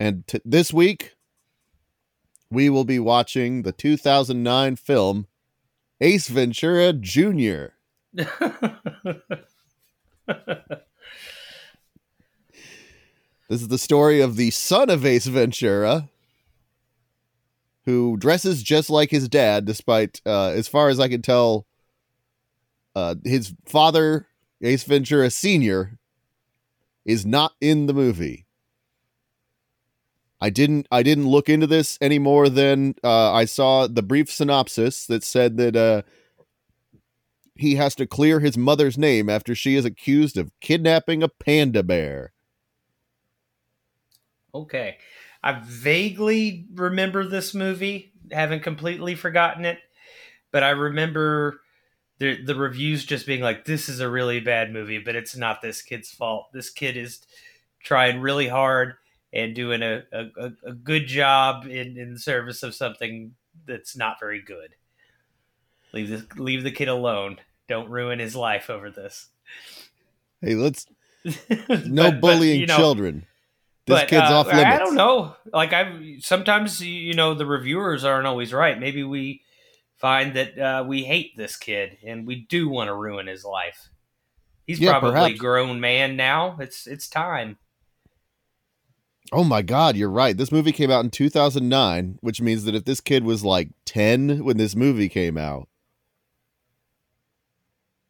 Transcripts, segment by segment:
And t- this week, we will be watching the 2009 film Ace Ventura Jr. This is the story of the son of Ace Ventura, who dresses just like his dad, despite, uh, as far as I can tell, uh, his father, Ace Ventura Sr., is not in the movie. I didn't I didn't look into this any more than uh, I saw the brief synopsis that said that uh, he has to clear his mother's name after she is accused of kidnapping a panda bear. Okay. I vaguely remember this movie, haven't completely forgotten it, but I remember the the reviews just being like this is a really bad movie, but it's not this kid's fault. This kid is trying really hard and doing a, a, a good job in, in service of something that's not very good. Leave the leave the kid alone. Don't ruin his life over this. Hey, let's no But- but, bullying you know, children. This but, kid's uh, off limits. I don't know. Like I sometimes you know the reviewers aren't always right. Maybe we find that uh, we hate this kid and we do want to ruin his life. He's Yeah, probably perhaps. a grown man now. It's it's time. Oh my god, you're right. This movie came out in 2009, which means that if this kid was like 10 when this movie came out,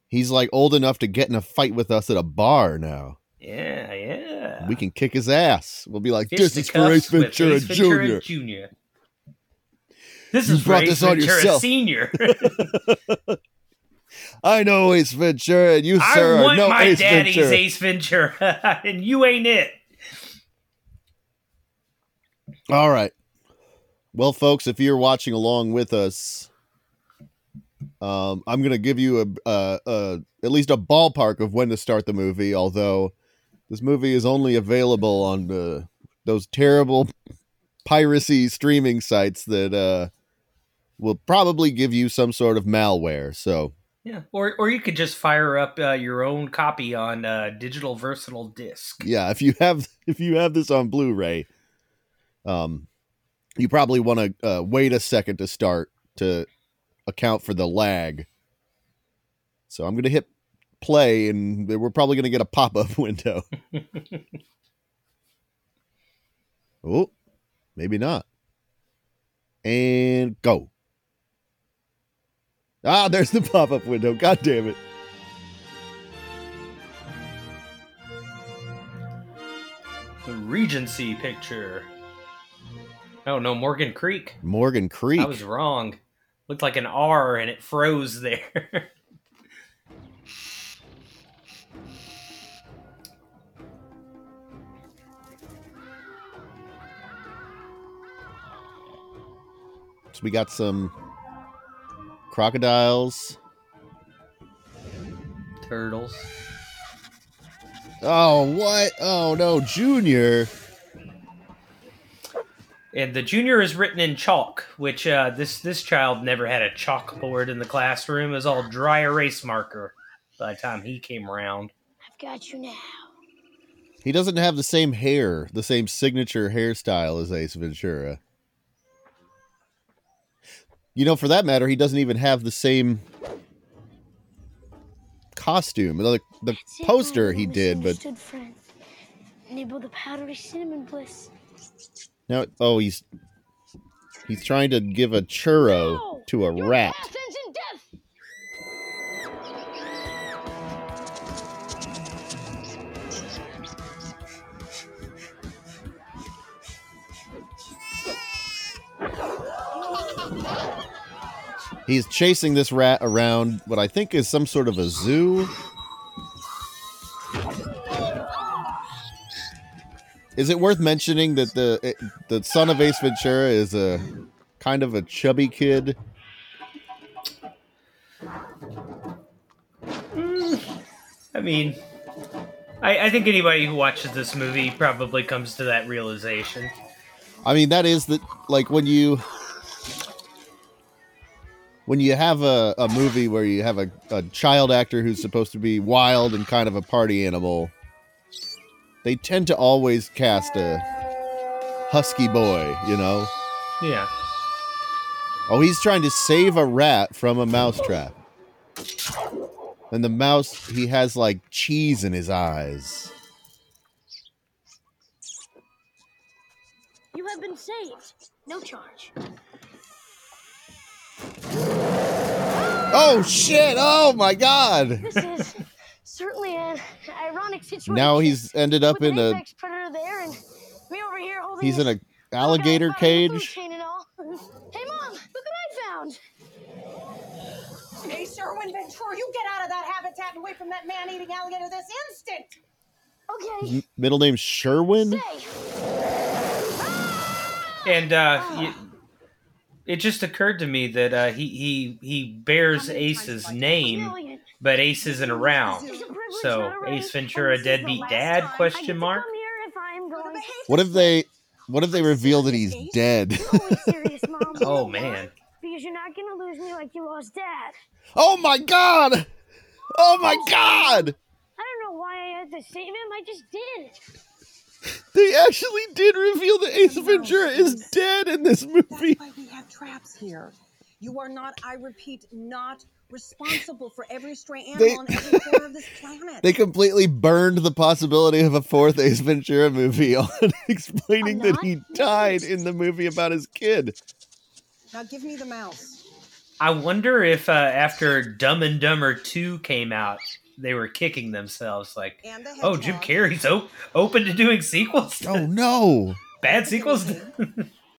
he's like old enough to get in a fight with us at a bar now. Yeah, yeah. We can kick his ass. We'll be like, this is for Ace Ventura, Ace Ventura Jr. Jr. This You is for brought Ace this on Ventura yourself. Senior. I know Ace Ventura, and you, sir, I are want no my Ace daddy's Ventura. Ace Ventura, and you ain't it. All right. Well, folks, if you're watching along with us, um, I'm going to give you a, a, a at least a ballpark of when to start the movie. Although this movie is only available on uh, those terrible piracy streaming sites that uh, will probably give you some sort of malware. So Yeah, or or you could just fire up uh, your own copy on uh, digital versatile disc. yeah, if you have if you have this on Blu-ray, um, you probably want to uh, wait a second to start to account for the lag. So I'm gonna hit play, and we're probably gonna get a pop-up window. oh, maybe not. And go. Ah, there's the pop-up window. God damn it. The Regency picture. Oh no, Morgan Creek. Morgan Creek. I was wrong. Looked like an R and it froze there. So we got some crocodiles. Turtles. Oh, what? Oh no, Junior. And the junior is written in chalk, which uh, this this child never had a chalkboard in the classroom. It was all dry erase marker by the time he came around. I've got you now. He doesn't have the same hair, the same signature hairstyle as Ace Ventura. You know, for that matter, he doesn't even have the same costume. The, the That's it, poster he did, but misunderstood friend. Nibble the powdery cinnamon bliss. Now, oh, he's he's trying to give a churro No! to a rat. path ends in death. He's chasing this rat around what I think is some sort of a zoo. Is it worth mentioning that the eh, the son of Ace Ventura is a kind of a chubby kid? I mean, I, I think anybody who watches this movie probably comes to that realization. I mean, that is the like when you when you have a, a movie where you have a, a child actor who's supposed to be wild and kind of a party animal, they tend to always cast a husky boy, you know. Yeah. Oh, he's trying to save a rat from a mousetrap. And the mouse, he has like cheese in his eyes. You have been saved. No charge. Oh shit! Oh my god! This is certainly an ironic situation. Now he's ended up in a predator there and me over here holding he's in this a alligator bucket of food cage. chain and all. Hey mom, look what I found. Hey, Sherwin Ventura, you get out of that habitat and away from that man-eating alligator this instant! Okay. M- Middle name Sherwin. Say. And uh, y- it just occurred to me that uh, he he he bears Ace's name, Brilliant. But Ace isn't around. It's a privilege, So not a right. Ace Ventura, And this is the deadbeat dad? Question mark. come here if I'm going. What if they what if they reveal that he's dead? Totally serious, mom. Oh man. Because you're not gonna lose me like you lost dad. Oh my god! Oh my god! I don't know why I had to save him. I just did. They actually did reveal that Ace Ventura is dead in this movie. That's why we have traps here. You are not, I repeat, not responsible for every stray animal They- on every corner of this planet. They completely burned the possibility of a fourth Ace Ventura movie on explaining that not? he died in the movie about his kid. Now give me the mouse. I wonder if uh, after Dumb and Dumber Two came out, they were kicking themselves like, the "Oh, Jim hedgehog. Carrey's op- open to doing sequels. Oh no! Bad sequels."